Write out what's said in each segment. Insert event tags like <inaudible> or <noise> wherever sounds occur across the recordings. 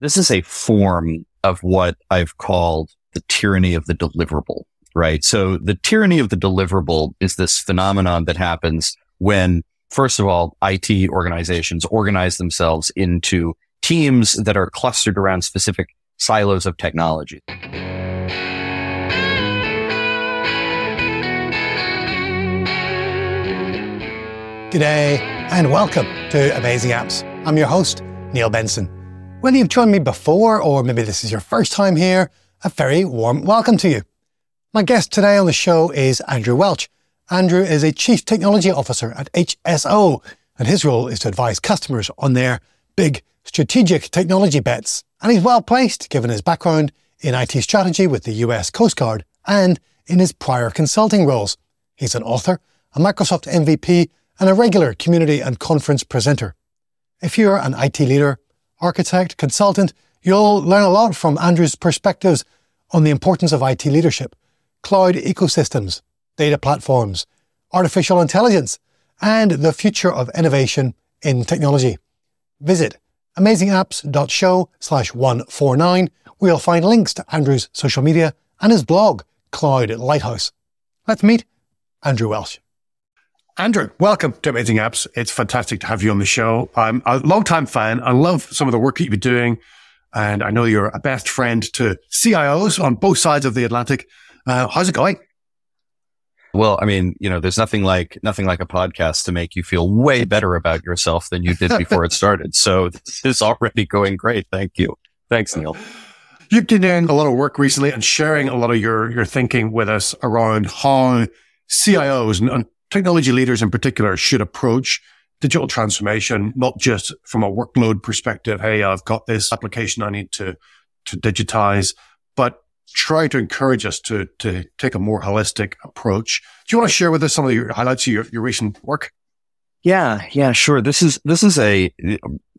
This is a form of what I've called the tyranny of the deliverable, right? So the tyranny of the deliverable is this phenomenon that happens when, first of all, IT organizations organize themselves into teams that are clustered around specific silos of technology. G'day and welcome to Amazing Apps. I'm your host, Neil Benson. Whether you've joined me before or maybe this is your first time here, a very warm welcome to you. My guest today on the show is Andrew Welch. Andrew is a Chief Technology Officer at HSO, and his role is to advise customers on their big strategic technology bets. And he's well placed given his background in IT strategy with the US Coast Guard and in his prior consulting roles. He's an author, a Microsoft MVP, and a regular community and conference presenter. If you're an IT leader, architect, consultant, you'll learn a lot from Andrew's perspectives on the importance of IT leadership, cloud ecosystems, data platforms, artificial intelligence, and the future of innovation in technology. Visit amazingapps.show slash 149 where you'll find links to Andrew's social media and his blog, Cloud Lighthouse. Let's meet Andrew Welch. Andrew, welcome to Amazing Apps. It's fantastic to have you on the show. I'm a long-time fan. I love some of the work that you've been doing. And I know you're a best friend to CIOs on both sides of the Atlantic. Uh, how's it going? Well, I mean, you know, there's nothing like nothing like a podcast to make you feel way better about yourself than you did before it <laughs> started. So this is already going great. Thank you. Thanks, Neil. You've been doing a lot of work recently and sharing a lot of your your thinking with us around how CIOs and, and technology leaders in particular should approach digital transformation, not just from a workload perspective. Hey, I've got this application I need to, to digitize, but try to encourage us to, to take a more holistic approach. Do you want to share with us some of your highlights of your, your recent work? Yeah, yeah, sure. This is, this is a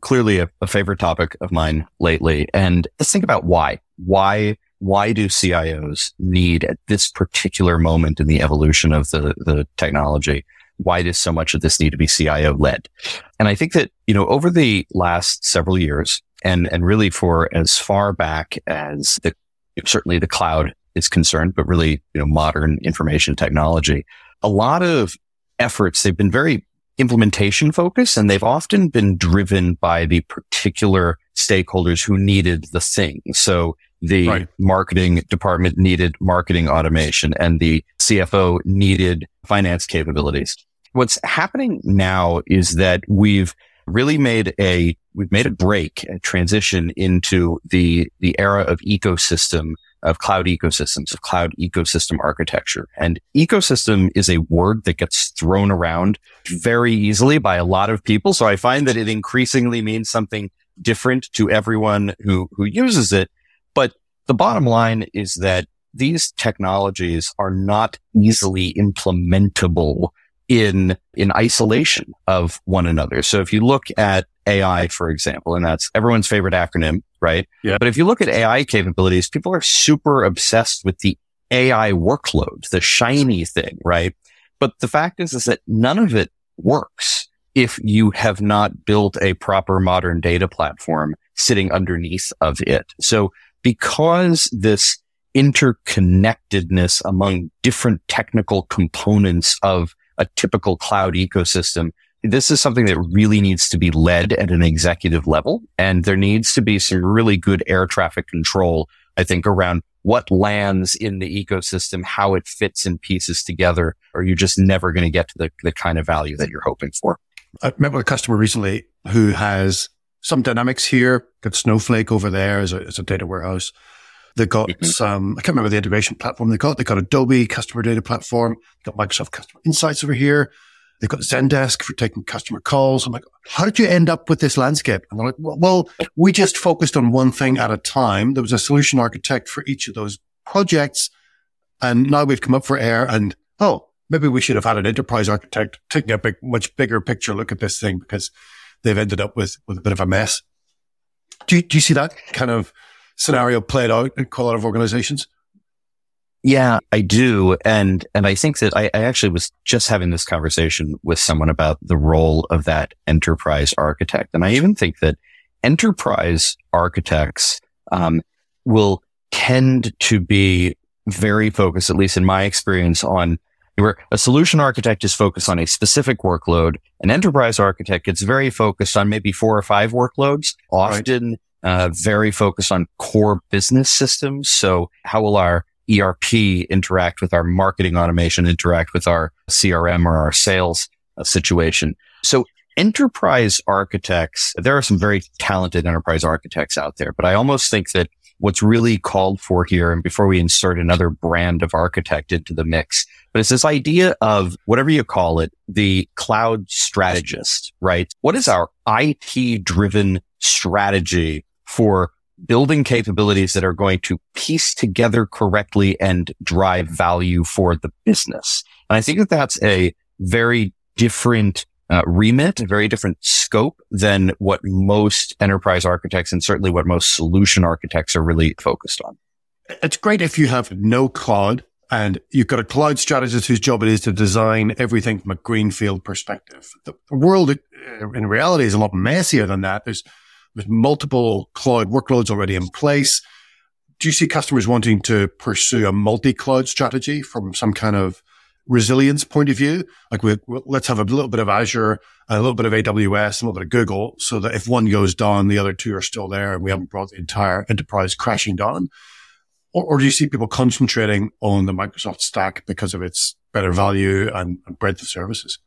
clearly a, a favorite topic of mine lately. And let's think about why, why why do CIOs need at this particular moment in the evolution of the, the technology? Why does so much of this need to be CIO led? And I think that, you know, over the last several years and, and really for as far back as the, certainly the cloud is concerned, but really, you know, modern information technology, a lot of efforts, they've been very implementation focused and they've often been driven by the particular stakeholders who needed the thing. So the right. marketing department needed marketing automation and the CFO needed finance capabilities. What's happening now is that we've really made a, we've made a break, a transition into the, the era of ecosystem of cloud ecosystems, of cloud ecosystem architecture. And ecosystem is a word that gets thrown around very easily by a lot of people. So I find that it increasingly means something different to everyone who, who uses it. But the bottom line is that these technologies are not easily implementable in, in isolation of one another. So if you look at AI, for example, and that's everyone's favorite acronym, right? Yeah. But if you look at AI capabilities, people are super obsessed with the AI workload, the shiny thing, right? But the fact is, is that none of it works if you have not built a proper modern data platform sitting underneath of it. So because this interconnectedness among different technical components of a typical cloud ecosystem, this is something that really needs to be led at an executive level. And there needs to be some really good air traffic control, I think, around what lands in the ecosystem, how it fits in pieces together, or you're just never going to get to the, the kind of value that you're hoping for. I met with a customer recently who has some dynamics here, got Snowflake over there as a, as a data warehouse. They got mm-hmm. some, I can't remember the integration platform they got. They got Adobe customer data platform. Got Microsoft customer insights over here. They've got Zendesk for taking customer calls. I'm like, how did you end up with this landscape? And they're like, well, well, we just focused on one thing at a time. There was a solution architect for each of those projects. And now we've come up for air and, oh, maybe we should have had an enterprise architect taking a big, much bigger picture look at this thing because they've ended up with, with a bit of a mess. Do you, do you see that kind of scenario played out in a lot of organizations? Yeah, I do. And, and I think that I, I, actually was just having this conversation with someone about the role of that enterprise architect. And I even think that enterprise architects um, will tend to be very focused, at least in my experience, on where a solution architect is focused on a specific workload. An enterprise architect gets very focused on maybe four or five workloads, often right. uh, very focused on core business systems. So how will our ERP interact with our marketing automation, interact with our CRM or our sales uh, situation? So enterprise architects, there are some very talented enterprise architects out there, but I almost think that what's really called for here, and before we insert another brand of architect into the mix, but it's this idea of whatever you call it, the cloud strategist, right? What is our IT driven strategy for building capabilities that are going to piece together correctly and drive value for the business? And I think that that's a very different uh, remit, a very different scope than what most enterprise architects and certainly what most solution architects are really focused on. It's great if you have no cloud and you've got a cloud strategist whose job it is to design everything from a greenfield perspective. The world uh, in reality is a lot messier than that. There's, there's multiple cloud workloads already in place. Do you see customers wanting to pursue a multi-cloud strategy from some kind of resilience point of view. Like we, let's have a little bit of Azure, a little bit of AWS, a little bit of Google, so that if one goes down, the other two are still there, and we haven't brought the entire enterprise crashing down. Or, or do you see people concentrating on the Microsoft stack because of its better value and, and breadth of services?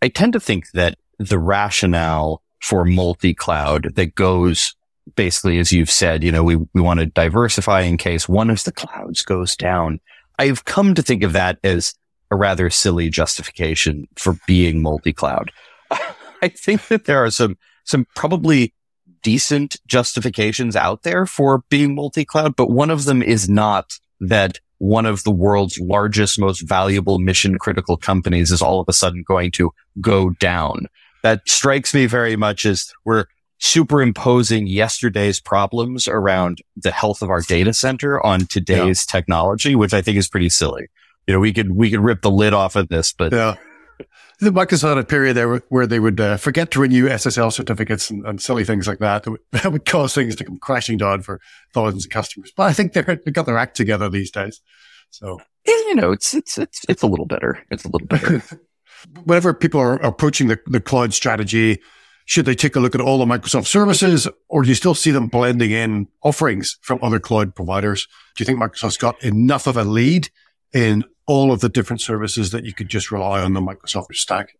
I tend to think that the rationale for multi-cloud that goes basically, as you've said, you know, we, we want to diversify in case one of the clouds goes down I've come to think of that as a rather silly justification for being multi-cloud. <laughs> I think that there are some, some probably decent justifications out there for being multi-cloud, but one of them is not that one of the world's largest, most valuable mission critical companies is all of a sudden going to go down. That strikes me very much as we're superimposing yesterday's problems around the health of our data center on today's yeah. technology, which I think is pretty silly. You know, we could, we could rip the lid off of this, but yeah. The Microsoft had a period there where they would uh, forget to renew SSL certificates and, and silly things like that. That would, <laughs> that would, cause things to come crashing down for thousands of customers. But I think they're, they've got their act together these days. So, yeah, you know, it's, it's, it's, it's a little better. It's a little better. <laughs> Whenever people are approaching the, the cloud strategy, should they take a look at all the Microsoft services or do you still see them blending in offerings from other cloud providers? Do you think Microsoft's got enough of a lead in all of the different services that you could just rely on the Microsoft stack?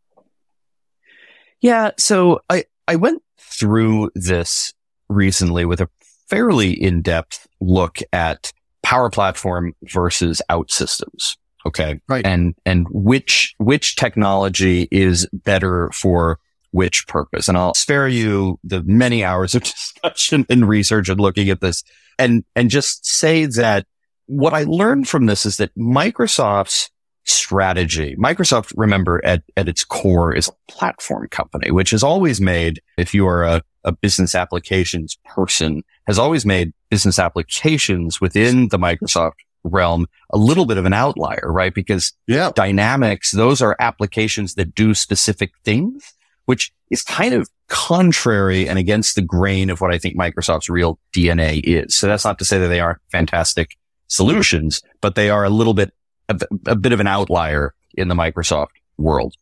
Yeah. So I, I went through this recently with a fairly in-depth look at power platform versus OutSystems. Okay. Right. And, and which, which technology is better for which purpose. And I'll spare you the many hours of <laughs> discussion and research and looking at this and, and just say that what I learned from this is that Microsoft's strategy, Microsoft, remember at, at its core is a platform company, which has always made, if you are a, a business applications person, has always made business applications within the Microsoft realm a little bit of an outlier, right? Because yeah. dynamics, those are applications that do specific things which is kind of contrary and against the grain of what I think Microsoft's real DNA is. So that's not to say that they aren't fantastic solutions, but they are a little bit, a, a bit of an outlier in the Microsoft world.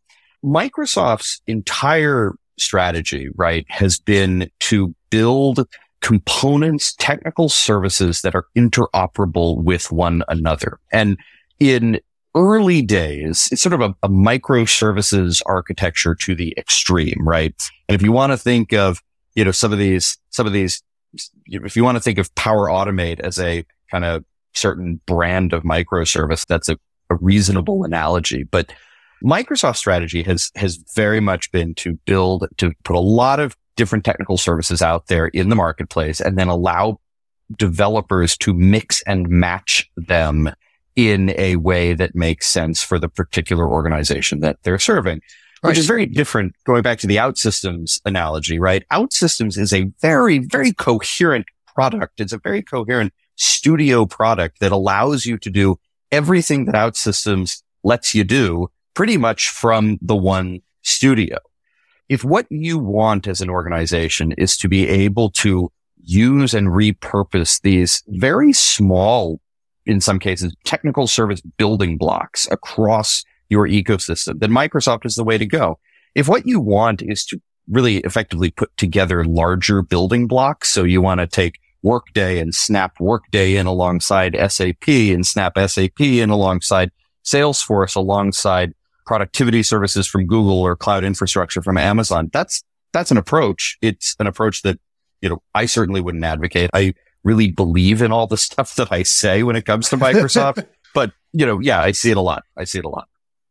Microsoft's entire strategy, right, has been to build components, technical services that are interoperable with one another. And in early days, it's sort of a, a microservices architecture to the extreme, right? And if you want to think of, you know, some of these, some of these, if you want to think of Power Automate as a kind of certain brand of microservice, that's a, a reasonable analogy. But Microsoft strategy has, has very much been to build, to put a lot of different technical services out there in the marketplace and then allow developers to mix and match them in a way that makes sense for the particular organization that they're serving. Right. Which is very different going back to the OutSystems analogy, right? OutSystems is a very, very coherent product. It's a very coherent studio product that allows you to do everything that OutSystems lets you do pretty much from the one studio. if what you want as an organization is to be able to use and repurpose these very small, in some cases, technical service building blocks across your ecosystem, then Microsoft is the way to go. If what you want is to really effectively put together larger building blocks, so you want to take Workday and snap Workday in alongside SAP and snap SAP in alongside Salesforce alongside productivity services from Google or cloud infrastructure from Amazon. That's, that's an approach. It's an approach that, you know, I certainly wouldn't advocate. I really believe in all the <laughs> stuff that I say when it comes to <laughs> Microsoft. but, you know, yeah, I see it a lot. I see it a lot.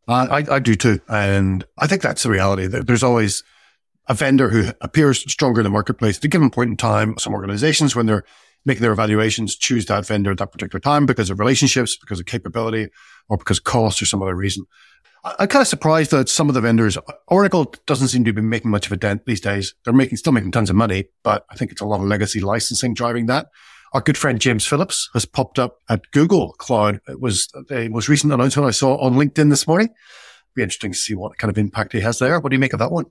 Uh, I, I do too. And I think that's the reality. that There's always a vendor who appears stronger in the marketplace at a given point in time. Some organizations, when they're making their evaluations, choose that vendor at that particular time because of relationships, because of capability, or because of cost or some other reason. I'm kind of surprised that some of the vendors, Oracle doesn't seem to be making much of a dent these days. They're making, still making tons of money, but I think it's a lot of legacy licensing driving that. Our good friend James Phillips has popped up at Google Cloud. It was the most recent announcement I saw on LinkedIn this morning. Be interesting to see what kind of impact he has there. What do you make of that one?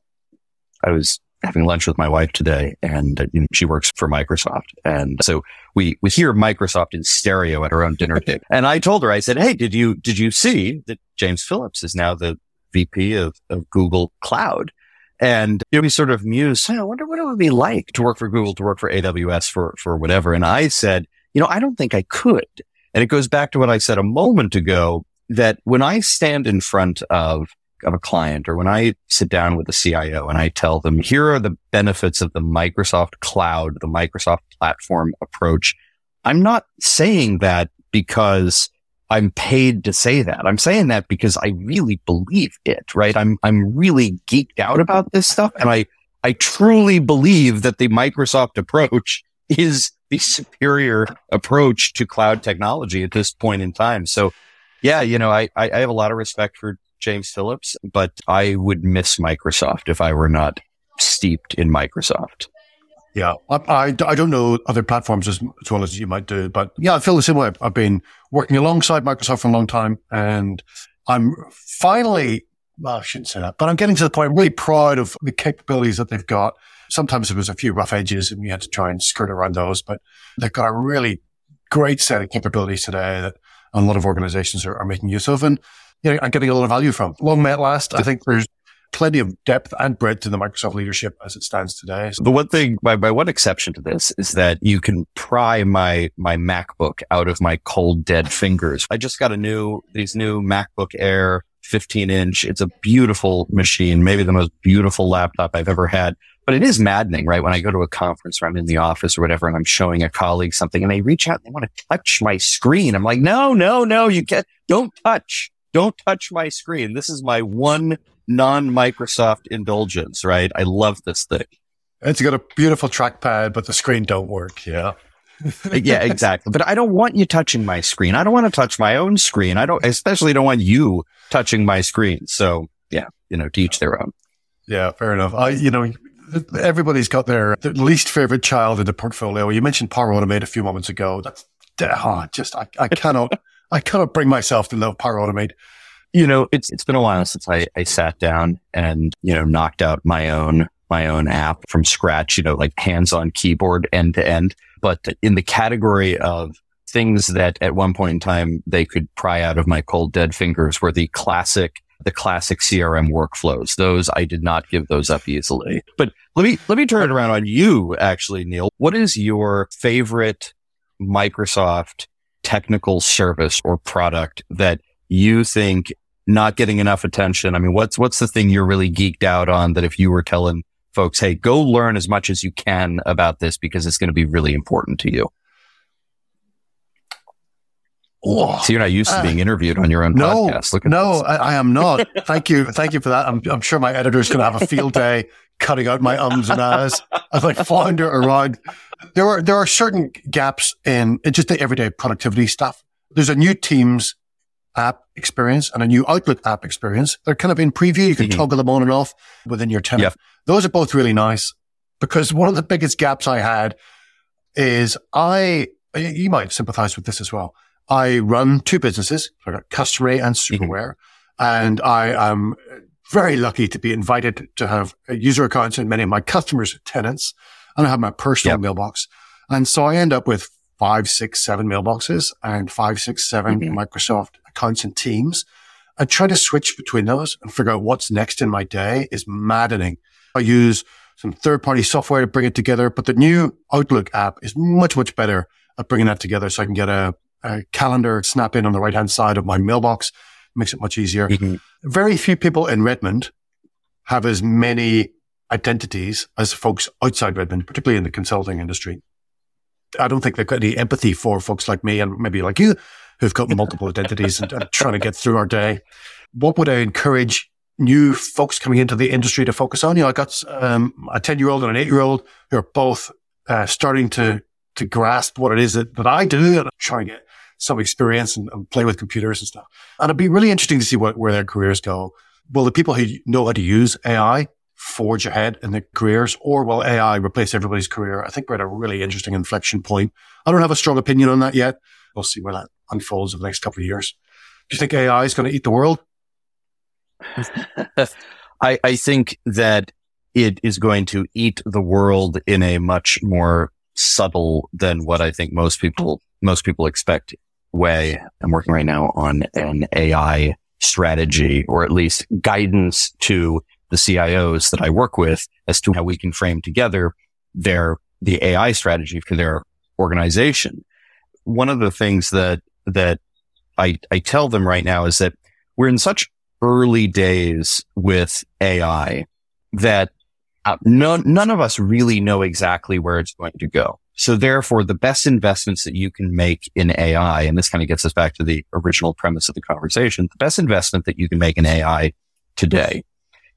I was having lunch with my wife today and you know, she works for Microsoft. And so we, we hear Microsoft in stereo at our own dinner table. <laughs> And I told her, I said, Hey, did you, did you see that James Phillips is now the VP of, of Google Cloud? And you know, we sort of mused, hey, I wonder what it would be like to work for Google, to work for AWS, for, for whatever. And I said, you know, I don't think I could. And it goes back to what I said a moment ago that when I stand in front of of a client or when I sit down with the CIO and I tell them, here are the benefits of the Microsoft cloud, the Microsoft platform approach. I'm not saying that because I'm paid to say that. I'm saying that because I really believe it, right? I'm, I'm really geeked out about this stuff. And I, I truly believe that the Microsoft approach is the superior approach to cloud technology at this point in time. So yeah, you know, I, I have a lot of respect for James Phillips, but I would miss Microsoft if I were not steeped in Microsoft. Yeah, I, I, I, don't know other platforms as, as well as you might do, but yeah, I feel the same way. I've been working alongside Microsoft for a long time and I'm finally, well, I shouldn't say that, but I'm getting to the point I'm really proud of the capabilities that they've got. Sometimes there was a few rough edges and we had to try and skirt around those, but they've got a really great set of capabilities today that a lot of organizations are, are making use of. And you know, I'm getting a lot of value from. Long may it last. I think there's plenty of depth and breadth in the Microsoft leadership as it stands today. The one thing, by, by one exception to this, is that you can pry my my MacBook out of my cold dead fingers. I just got a new these new MacBook Air 15 inch. It's a beautiful machine, maybe the most beautiful laptop I've ever had. But it is maddening, right? When I go to a conference or I'm in the office or whatever, and I'm showing a colleague something and they reach out and they want to touch my screen. I'm like, no, no, no, you can't, don't touch don't touch my screen. This is my one non Microsoft indulgence, right? I love this thing. It's got a beautiful trackpad, but the screen don't work. Yeah. <laughs> yeah, exactly. But I don't want you touching my screen. I don't want to touch my own screen. I don't, especially don't want you touching my screen. So yeah, you know, to each their own. Yeah, fair enough. I, you know, everybody's got their, their least favorite child in the portfolio. You mentioned Power Automate a few moments ago. That's, oh, just, I, I cannot. I cannot bring myself to love Power Automate. You know, it's it's been a while since I, I sat down and, you know, knocked out my own my own app from scratch, you know, like hands on keyboard end to end. But in the category of things that at one point in time they could pry out of my cold dead fingers were the classic the classic CRM workflows. Those I did not give those up easily. But let me let me turn it around on you actually, Neil. What is your favorite Microsoft technical service or product that you think not getting enough attention? I mean, what's, what's the thing you're really geeked out on that if you were telling folks, Hey, go learn as much as you can about this because it's going to be really important to you. Oh, so you're not used to being uh, interviewed on your own no, podcast. Look no, I, I, am not. Thank you. Thank you for that. I'm, I'm sure my editor is going to have a field day cutting out my ums and ahs as I flounder around there are there are certain gaps in, just the everyday productivity stuff. There's a new Teams app experience and a new Outlook app experience. They're kind of in preview. You can mm-hmm. toggle them on and off within your tenant. Yep. Those are both really nice because one of the biggest gaps I had is I, you might sympathize with this as well. I run two businesses, Customery and mm-hmm. Superware, mm-hmm. and I am very lucky to be invited to have user accounts in many of my customers' tenants. And I have my personal yep. mailbox. And so I end up with five, six, seven mailboxes and five, six, seven mm-hmm. Microsoft accounts and teams. I try to switch between those and figure out what's next in my day is maddening. I use some third party software to bring it together, but the new Outlook app is much, much better at bringing that together. So I can get a, a calendar snap in on the right hand side of my mailbox. Makes it much easier. Mm-hmm. Very few people in Redmond have as many identities as folks outside Redmond, particularly in the consulting industry. I don't think they've got any empathy for folks like me and maybe like you who've got multiple identities and, and trying to get through our day. What would I encourage new folks coming into the industry to focus on? You know, I got um, a 10 year old and an eight year old who are both uh, starting to, to grasp what it is that, that I do and trying to get some experience and, and, play with computers and stuff. And it'd be really interesting to see what, where their careers go. Will the people who know how to use AI forge ahead in their careers or will AI replace everybody's career? I think we're at a really interesting inflection point. I don't have a strong opinion on that yet. We'll see where that unfolds over the next couple of years. Do you think AI is going to eat the world? <laughs> I, I think that it is going to eat the world in a much more subtle than what I think most people, most people expect way. I'm working right now on an AI strategy or at least guidance to the CIOs that I work with as to how we can frame together their, the AI strategy for their organization. One of the things that, that I, I tell them right now is that we're in such early days with AI that uh, no, none of us really know exactly where it's going to go. So therefore, the best investments that you can make in AI, and this kind of gets us back to the original premise of the conversation, the best investment that you can make in AI today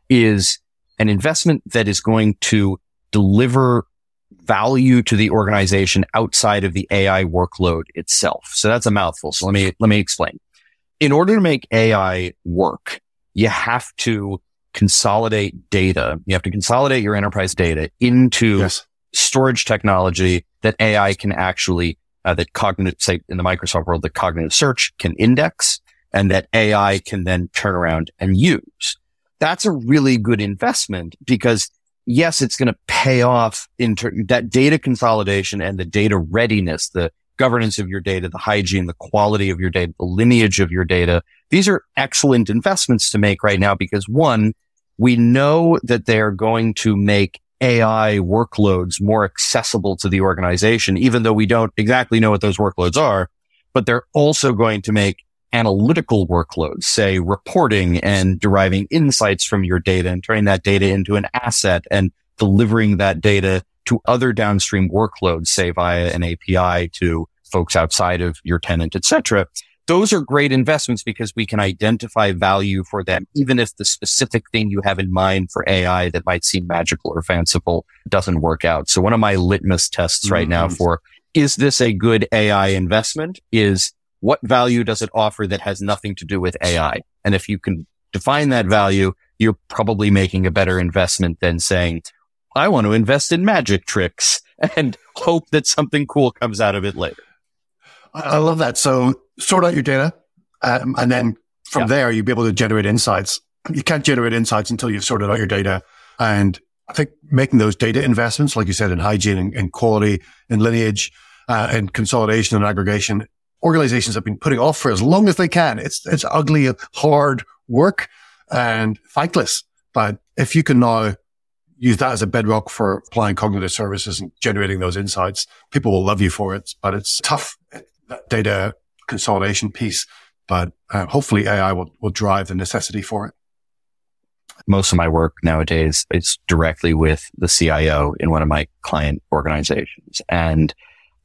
is an investment that is going to deliver value to the organization outside of the AI workload itself. So that's a mouthful. So let me, let me explain in order to make AI work, you have to consolidate data. You have to consolidate your enterprise data into yes. storage technology that AI can actually, uh, that cognitive, say in the Microsoft world, that cognitive search can index and that AI can then turn around and use. That's a really good investment because yes, it's going to pay off in ter- that data consolidation and the data readiness, the governance of your data, the hygiene, the quality of your data, the lineage of your data. These are excellent investments to make right now because one, we know that they're going to make AI workloads more accessible to the organization, even though we don't exactly know what those workloads are, but they're also going to make analytical workloads, say reporting and deriving insights from your data and turning that data into an asset and delivering that data to other downstream workloads, say via an API to folks outside of your tenant, etc. Those are great investments because we can identify value for them, even if the specific thing you have in mind for AI that might seem magical or fanciful doesn't work out. So one of my litmus tests right mm-hmm. now for is this a good AI investment is what value does it offer that has nothing to do with AI? And if you can define that value, you're probably making a better investment than saying, I want to invest in magic tricks and hope that something cool comes out of it later. I love that. So sort out your data. Um, and then from yeah. there, you'll be able to generate insights. You can't generate insights until you've sorted out your data. And I think making those data investments, like you said, in hygiene and, and quality and lineage, uh, and consolidation and aggregation, organizations have been putting off for as long as they can. It's, it's ugly, hard work and thankless. But if you can now use that as a bedrock for applying cognitive services and generating those insights. People will love you for it, but it's tough that data consolidation piece. But uh, hopefully AI will, will drive the necessity for it. Most of my work nowadays is directly with the CIO in one of my client organizations. And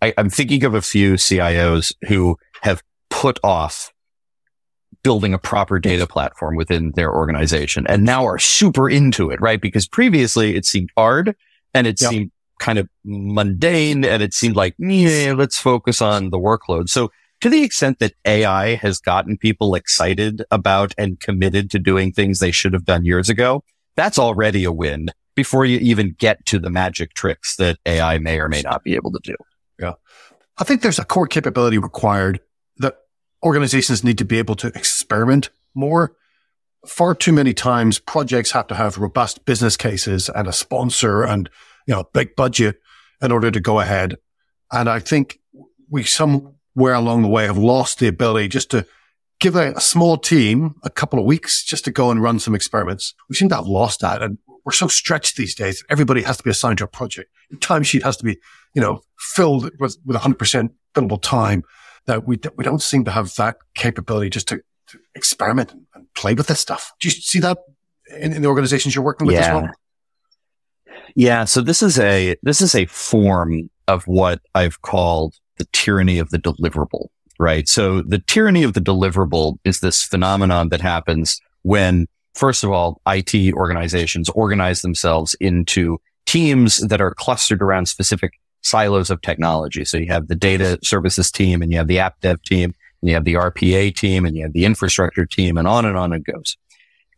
I, I'm thinking of a few CIOs who have put off building a proper data platform within their organization and now are super into it, right? Because previously it seemed hard and it yep. seemed kind of mundane and it seemed like, yeah, let's focus on the workload. So to the extent that AI has gotten people excited about and committed to doing things they should have done years ago, that's already a win before you even get to the magic tricks that AI may or may not be able to do. Yeah. I think there's a core capability required that organizations need to be able to experiment more far too many times projects have to have robust business cases and a sponsor and, you know, a big budget in order to go ahead. And I think we somewhere along the way have lost the ability just to give a, a, small team a couple of weeks just to go and run some experiments. We seem to have lost that. And we're so stretched these days. Everybody has to be assigned to a project. Your timesheet has to be, you know, filled with, with 100% billable time that we, we don't seem to have that capability just to, to experiment and play with this stuff. Do you see that in, in the organizations you're working with yeah. as well? Yeah. So this is a, this is a form of what I've called the tyranny of the deliverable, right? So the tyranny of the deliverable is this phenomenon that happens when, first of all, IT organizations organize themselves into teams that are clustered around specific silos of technology. So you have the data services team and you have the app dev team and you have the RPA team and you have the infrastructure team and on and on it goes.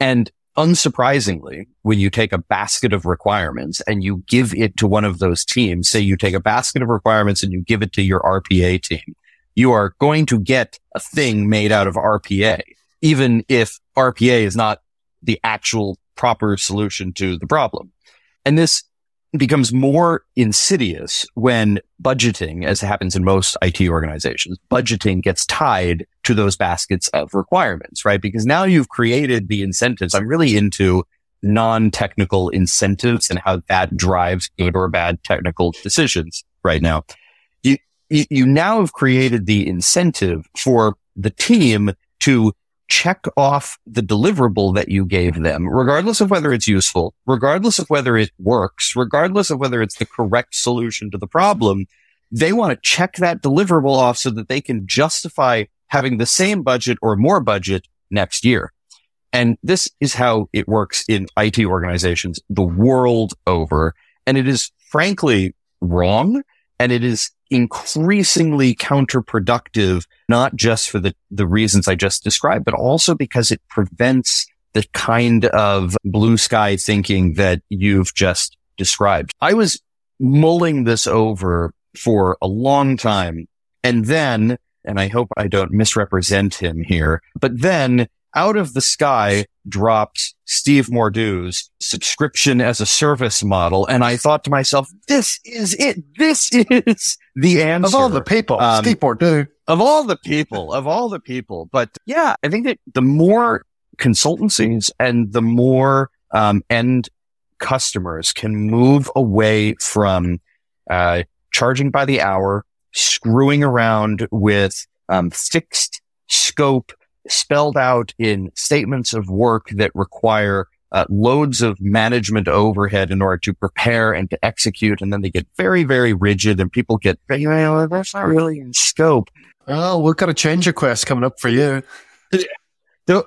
And unsurprisingly, when you take a basket of requirements and you give it to one of those teams, say you take a basket of requirements and you give it to your RPA team, you are going to get a thing made out of RPA, even if RPA is not the actual proper solution to the problem. And this becomes more insidious when budgeting, as happens in most IT organizations, budgeting gets tied to those baskets of requirements, right? Because now you've created the incentives. I'm really into non-technical incentives and how that drives good or bad technical decisions right now. You, you, you now have created the incentive for the team to check off the deliverable that you gave them, regardless of whether it's useful, regardless of whether it works, regardless of whether it's the correct solution to the problem. They want to check that deliverable off so that they can justify having the same budget or more budget next year. And this is how it works in IT organizations the world over. And it is frankly wrong. And it is increasingly counterproductive, not just for the, the reasons I just described, but also because it prevents the kind of blue sky thinking that you've just described. I was mulling this over for a long time. And then, and I hope I don't misrepresent him here, but then out of the sky dropped Steve Mordue's subscription as a service model. And I thought to myself, this is it. This is the answer. Of all the people, um, Steve Mordue. Of all the people, of all the people. But yeah, I think that the more consultancies and the more um, end customers can move away from uh, charging by the hour, screwing around with um, fixed scope spelled out in statements of work that require uh, loads of management overhead in order to prepare and to execute. And then they get very, very rigid and people get, that's not really in scope. Oh, we've got a change request coming up for you.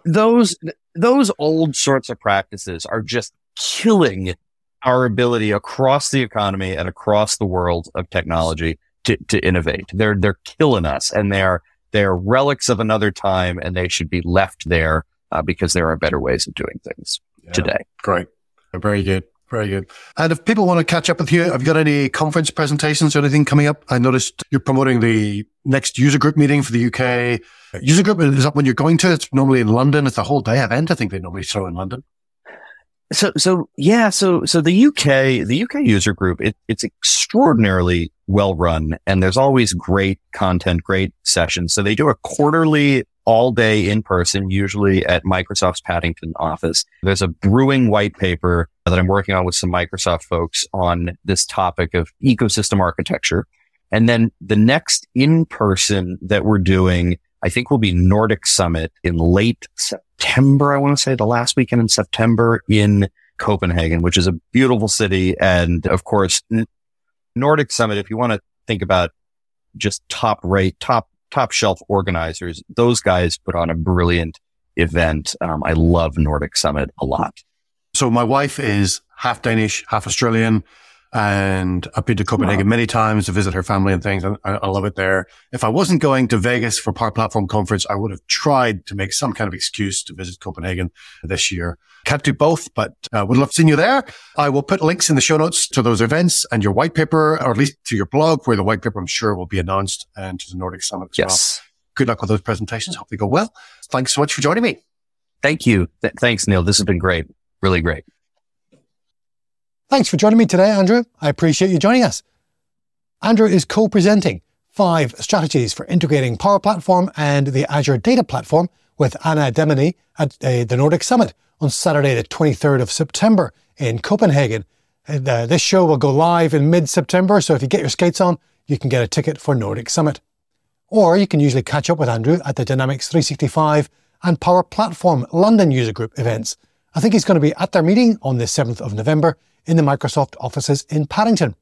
those, those old sorts of practices are just killing our ability across the economy and across the world of technology to, to innovate. They're, they're killing us and they're, they're relics of another time and they should be left there uh, because there are better ways of doing things yeah, today. Great. Very good. Very good. And if people want to catch up with you, have you got any conference presentations or anything coming up? I noticed you're promoting the next user group meeting for the UK. User group is that when you're going to? It's normally in London. It's a whole day event. I think they normally throw in London. So, so yeah, so, so the UK, the UK user group, it, it's extraordinarily well run and there's always great content, great sessions. So they do a quarterly all day in person, usually at Microsoft's Paddington office. There's a brewing white paper that I'm working on with some Microsoft folks on this topic of ecosystem architecture. And then the next in person that we're doing, I think will be Nordic Summit in late September. I want to say the last weekend in September in Copenhagen, which is a beautiful city. And of course, Nordic Summit, if you want to think about just top rate, top, top shelf organizers, those guys put on a brilliant event. Um, I love Nordic Summit a lot. So my wife is half Danish, half Australian. And I've been to Copenhagen wow. many times to visit her family and things. And I, I, love it there. If I wasn't going to Vegas for Power Platform Conference, I would have tried to make some kind of excuse to visit Copenhagen this year. Can't do both, but uh, would love seeing you there. I will put links in the show notes to those events and your white paper, or at least to your blog, where the white paper I'm sure will be announced, and to the Nordic Summit as yes. well. Good luck with those presentations. Hope they go well. Thanks so much for joining me. Thank you. Th- thanks, Neil. This has been great. Really great. Thanks for joining me today, Andrew. I appreciate you joining us. Andrew is co-presenting five strategies for integrating Power Platform and the Azure Data Platform with Ana Demeny at uh, the Nordic Summit on Saturday, the 23rd of September in Copenhagen. And, uh, this show will go live in mid-September, so if you get your skates on, you can get a ticket for Nordic Summit. Or you can usually catch up with Andrew at the Dynamics 365 and Power Platform London User Group events. I think he's going to be at their meeting on the 7th of November in the Microsoft offices in Paddington.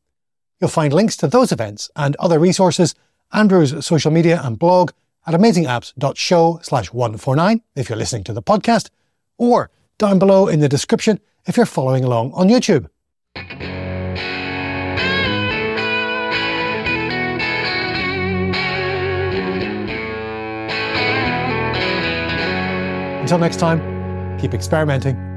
You'll find links to those events and other resources, Andrew's social media and blog at amazingapps.show slash 149 if you're listening to the podcast, or down below in the description if you're following along on YouTube. Until next time, keep experimenting,